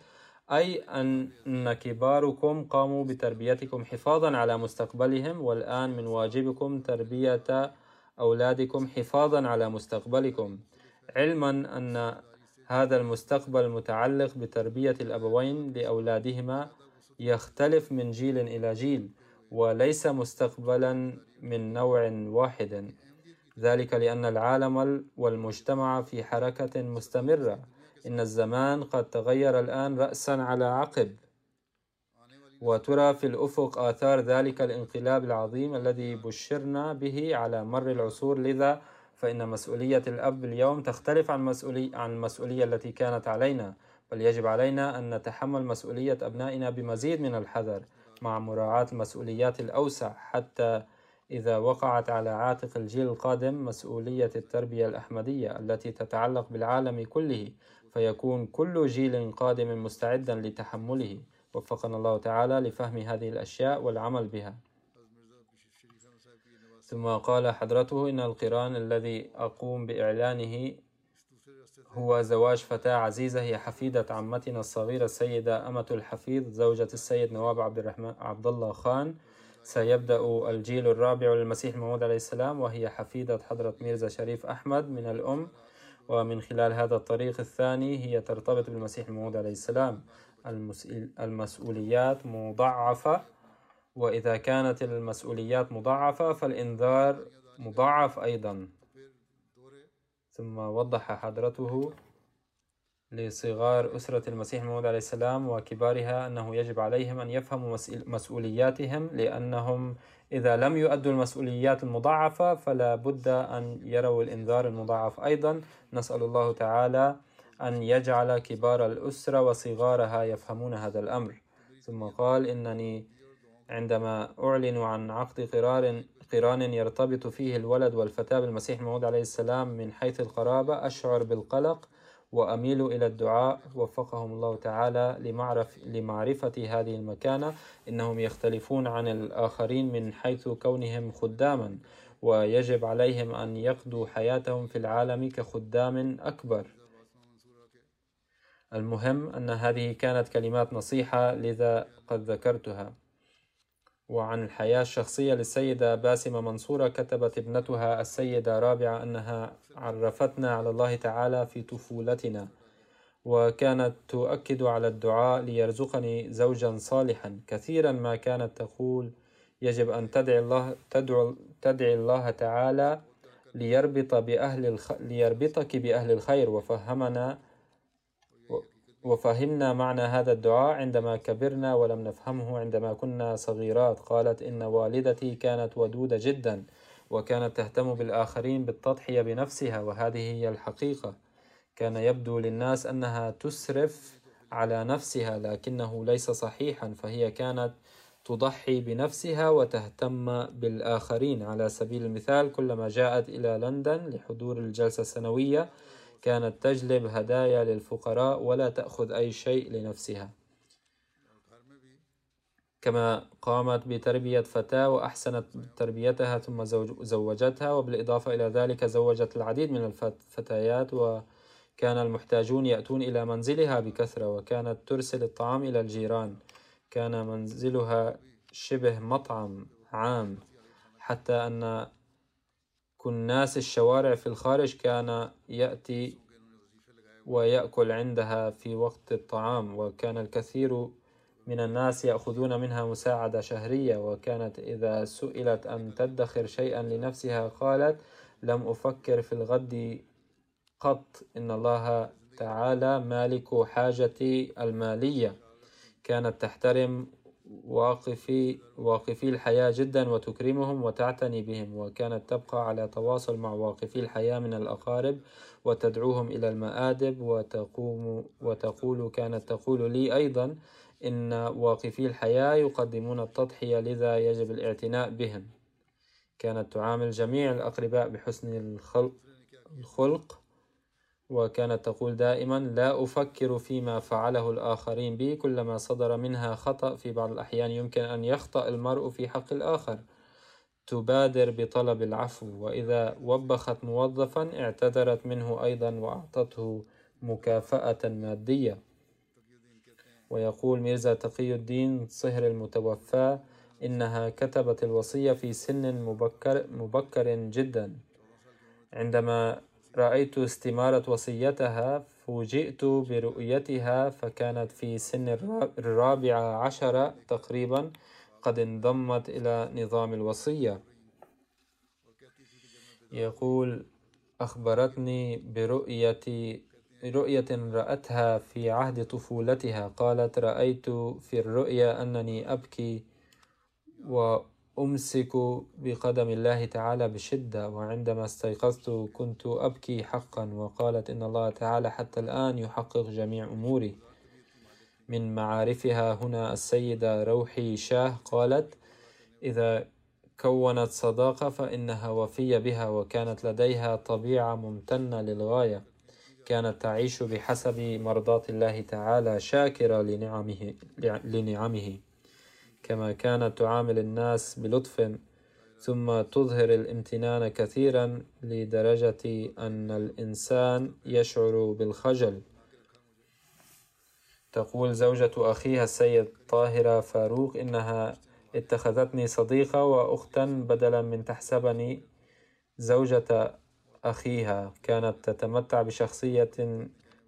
أي أن كباركم قاموا بتربيتكم حفاظا على مستقبلهم والآن من واجبكم تربية أولادكم حفاظا على مستقبلكم. علما أن هذا المستقبل متعلق بتربية الأبوين لأولادهما يختلف من جيل إلى جيل وليس مستقبلا من نوع واحد ذلك لأن العالم والمجتمع في حركة مستمرة. إن الزمان قد تغير الآن رأسا على عقب. وترى في الأفق آثار ذلك الانقلاب العظيم الذي بشرنا به على مر العصور. لذا فإن مسؤولية الأب اليوم تختلف عن مسؤولية عن المسؤولية التي كانت علينا. بل يجب علينا أن نتحمل مسؤولية أبنائنا بمزيد من الحذر مع مراعاة المسؤوليات الأوسع. حتى إذا وقعت على عاتق الجيل القادم مسؤولية التربية الأحمدية التي تتعلق بالعالم كله فيكون كل جيل قادم مستعدا لتحمله. وفقنا الله تعالى لفهم هذه الأشياء والعمل بها. ثم قال حضرته إن القرآن الذي أقوم بإعلانه هو زواج فتاة عزيزة هي حفيدة عمتنا الصغيرة السيدة أمة الحفيظ زوجة السيد نواب عبد الرحمن عبد الله خان. سيبدأ الجيل الرابع للمسيح الموعود عليه السلام وهي حفيدة حضرة ميرزا شريف أحمد من الأم ومن خلال هذا الطريق الثاني هي ترتبط بالمسيح الموعود عليه السلام. المسؤوليات مضاعفة وإذا كانت المسؤوليات مضاعفة فالإنذار مضاعف أيضا. ثم وضح حضرته لصغار أسرة المسيح الموعود عليه السلام وكبارها أنه يجب عليهم أن يفهموا مسؤولياتهم لأنهم إذا لم يؤدوا المسؤوليات المضاعفة فلا بد أن يروا الإنذار المضاعف. أيضا نسأل الله تعالى أن يجعل كبار الأسرة وصغارها يفهمون هذا الأمر. ثم قال إنني عندما أعلن عن عقد قرار قران يرتبط فيه الولد والفتاة بالمسيح الموعود عليه السلام من حيث القرابة أشعر بالقلق وأميل إلى الدعاء وفقهم الله تعالى لمعرف لمعرفة هذه المكانة. إنهم يختلفون عن الآخرين من حيث كونهم خداما ويجب عليهم أن يقضوا حياتهم في العالم كخدام أكبر. المهم أن هذه كانت كلمات نصيحة لذا قد ذكرتها. وعن الحياة الشخصية للسيدة باسمة منصورة كتبت ابنتها السيدة رابعة أنها عرفتنا على الله تعالى في طفولتنا وكانت تؤكد على الدعاء ليرزقني زوجا صالحا. كثيرا ما كانت تقول يجب أن تدعي الله تدعو تدعي الله تعالى ليربط بأهل الخ... ليربطك بأهل الخير. وفهمنا وفهمنا معنى هذا الدعاء عندما كبرنا ولم نفهمه عندما كنا صغيرات. قالت إن والدتي كانت ودودة جدا وكانت تهتم بالآخرين بالتضحية بنفسها وهذه هي الحقيقة. كان يبدو للناس أنها تسرف على نفسها لكنه ليس صحيحا فهي كانت تضحي بنفسها وتهتم بالآخرين. على سبيل المثال كلما جاءت إلى لندن لحضور الجلسة السنوية كانت تجلب هدايا للفقراء ولا تأخذ أي شيء لنفسها. كما قامت بتربية فتاة وأحسنت تربيتها ثم زوجتها وبالإضافة إلى ذلك زوجت العديد من الفتيات وكان المحتاجون يأتون إلى منزلها بكثرة وكانت ترسل الطعام إلى الجيران. كان منزلها شبه مطعم عام حتى أن كناس الشوارع في الخارج كان يأتي ويأكل عندها في وقت الطعام وكان الكثير من الناس يأخذون منها مساعدة شهرية وكانت إذا سئلت أن تدخر شيئا لنفسها قالت لم أفكر في الغد قط إن الله تعالى مالك حاجتي المالية. كانت تحترم واقفي واقفي الحياة جدا وتكرمهم وتعتني بهم وكانت تبقى على تواصل مع واقفي الحياة من الأقارب وتدعوهم إلى المآدب وتقوم وتقول كانت تقول لي أيضا إن واقفي الحياة يقدمون التضحية لذا يجب الاعتناء بهم. كانت تعامل جميع الأقرباء بحسن الخلق وكانت تقول دائما لا أفكر فيما فعله الآخرين بي كلما صدر منها خطأ في بعض الأحيان يمكن أن يخطأ المرء في حق الآخر. تبادر بطلب العفو وإذا وبخت موظفا اعتذرت منه أيضا وأعطته مكافأة مادية. ويقول ميرزا تقي الدين صهر المتوفى إنها كتبت الوصية في سن مبكر, مبكر جدا. عندما رأيت استمارة وصيتها فوجئت برؤيتها فكانت في سن الرابعة عشرة تقريبا قد انضمت إلى نظام الوصية. يقول أخبرتني برؤية رؤية رأتها في عهد طفولتها قالت رأيت في الرؤيا أنني أبكي و أمسك بقدم الله تعالى بشدة وعندما استيقظت كنت أبكي حقا وقالت إن الله تعالى حتى الآن يحقق جميع أموري. من معارفها هنا السيدة روحي شاه قالت إذا كونت صداقة فإنها وفية بها وكانت لديها طبيعة ممتنة للغاية. كانت تعيش بحسب مرضاة الله تعالى شاكرة لنعمه, لنعمه. كما كانت تعامل الناس بلطف ثم تظهر الامتنان كثيرا لدرجة أن الإنسان يشعر بالخجل. تقول زوجة أخيها السيد طاهرة فاروق إنها اتخذتني صديقة وأختا بدلا من تحسبني زوجة أخيها. كانت تتمتع بشخصية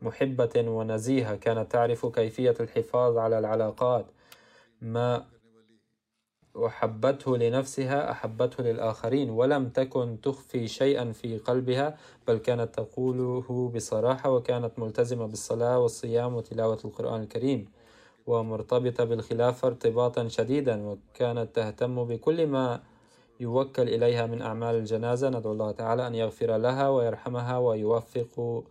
محبة ونزيهة. كانت تعرف كيفية الحفاظ على العلاقات. ما وحبته لنفسها أحبته للآخرين ولم تكن تخفي شيئا في قلبها بل كانت تقوله بصراحة وكانت ملتزمة بالصلاة والصيام وتلاوة القرآن الكريم ومرتبطة بالخلافة ارتباطا شديدا وكانت تهتم بكل ما يوكل إليها من أعمال الجنازة. ندعو الله تعالى أن يغفر لها ويرحمها ويوفق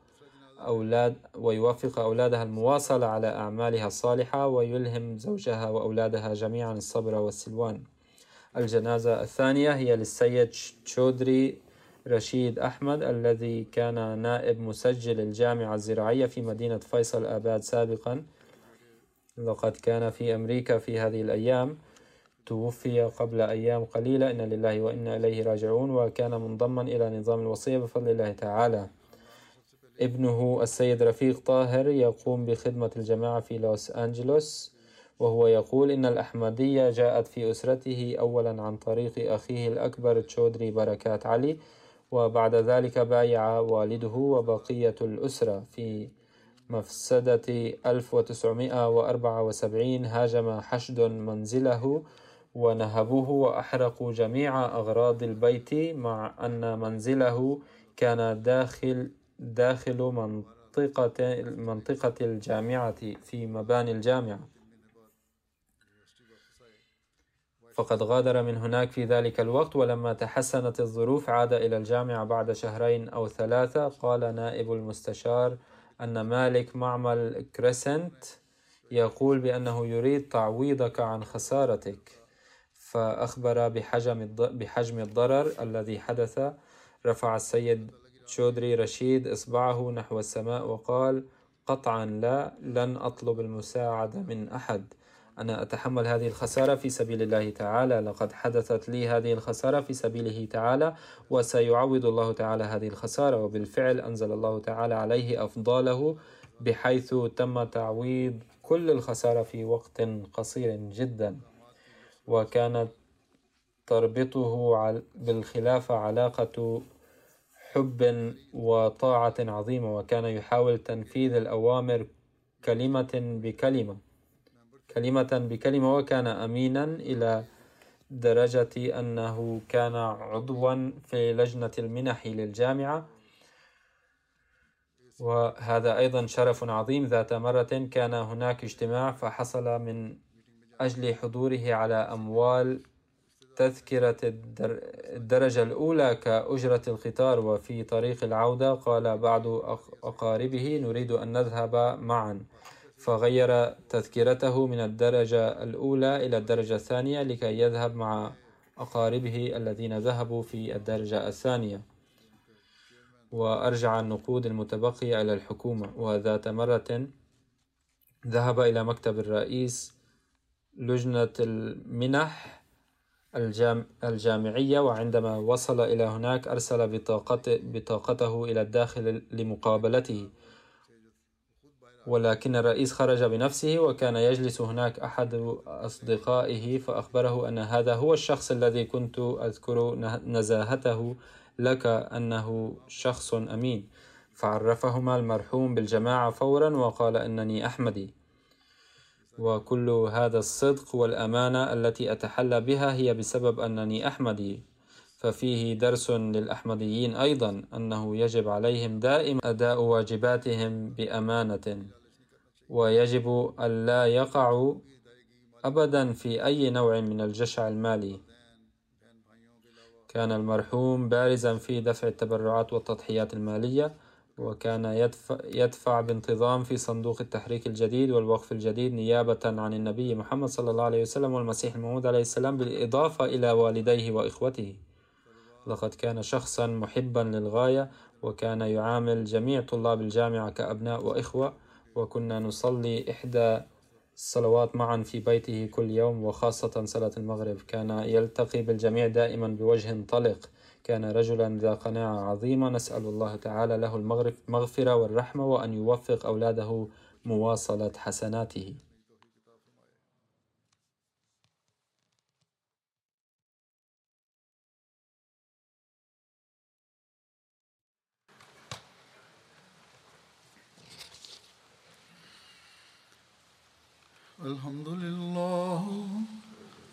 أولاد ويوفق أولادها المواصلة على أعمالها الصالحة ويلهم زوجها وأولادها جميعا الصبر والسلوان. الجنازة الثانية هي للسيد تشودري رشيد أحمد الذي كان نائب مسجل الجامعة الزراعية في مدينة فيصل آباد سابقا. لقد كان في أمريكا في هذه الأيام. توفي قبل أيام قليلة. إن لله وإنا إليه راجعون وكان منضما إلى نظام الوصية بفضل الله تعالى. ابنه السيد رفيق طاهر يقوم بخدمة الجماعة في لوس أنجلوس وهو يقول إن الأحمدية جاءت في أسرته أولا عن طريق أخيه الأكبر تشودري بركات علي وبعد ذلك بايع والده وبقية الأسرة. في مفسدة 1974 هاجم حشد منزله ونهبوه وأحرقوا جميع أغراض البيت مع أن منزله كان داخل داخل منطقة منطقة الجامعة في مباني الجامعة. فقد غادر من هناك في ذلك الوقت ولما تحسنت الظروف عاد إلى الجامعة بعد شهرين أو ثلاثة. قال نائب المستشار أن مالك معمل كريسنت يقول بأنه يريد تعويضك عن خسارتك. فأخبر بحجم الضرر الذي حدث رفع السيد شودري رشيد إصبعه نحو السماء وقال قطعا لا لن أطلب المساعدة من أحد. أنا أتحمل هذه الخسارة في سبيل الله تعالى. لقد حدثت لي هذه الخسارة في سبيله تعالى وسيعوض الله تعالى هذه الخسارة. وبالفعل أنزل الله تعالى عليه أفضاله بحيث تم تعويض كل الخسارة في وقت قصير جدا. وكانت تربطه بالخلافة علاقة حب وطاعة عظيمة وكان يحاول تنفيذ الأوامر كلمة بكلمة كلمة بكلمة وكان أمينا إلى درجة أنه كان عضوا في لجنة المنح للجامعة. وهذا أيضا شرف عظيم ذات مرة كان هناك اجتماع فحصل من أجل حضوره على أموال تذكرة الدرجة الأولى كأجرة القطار وفي طريق العودة قال بعض أقاربه نريد أن نذهب معا فغير تذكرته من الدرجة الأولى إلى الدرجة الثانية لكي يذهب مع أقاربه الذين ذهبوا في الدرجة الثانية. وأرجع النقود المتبقية إلى الحكومة. وذات مرة ذهب إلى مكتب الرئيس لجنة المنح الجام الجامعية وعندما وصل إلى هناك أرسل بطاقته, بطاقته إلى الداخل لمقابلته. ولكن الرئيس خرج بنفسه وكان يجلس هناك أحد أصدقائه فأخبره أن هذا هو الشخص الذي كنت أذكر نزاهته لك أنه شخص أمين. فعرفهما المرحوم بالجماعة فورا وقال إنني أحمدي. وكل هذا الصدق والأمانة التي أتحلى بها هي بسبب أنني أحمدي. ففيه درس للأحمديين أيضا أنه يجب عليهم دائما أداء واجباتهم بأمانة ويجب ألا يقعوا أبدا في أي نوع من الجشع المالي. كان المرحوم بارزا في دفع التبرعات والتضحيات المالية وكان يدفع, يدفع بانتظام في صندوق التحريك الجديد والوقف الجديد نيابة عن النبي محمد صلى الله عليه وسلم والمسيح الموعود عليه السلام بالإضافة إلى والديه وإخوته. لقد كان شخصا محبا للغاية وكان يعامل جميع طلاب الجامعة كأبناء وإخوة وكنا نصلي إحدى الصلوات معا في بيته كل يوم وخاصة صلاة المغرب. كان يلتقي بالجميع دائما بوجه طلق كان رجلا ذا قناعة عظيمة. نسأل الله تعالى له المغفرة والرحمة وأن يوفق أولاده مواصلة حسناته. الحمد لله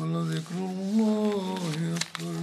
ولذكر الله أكبر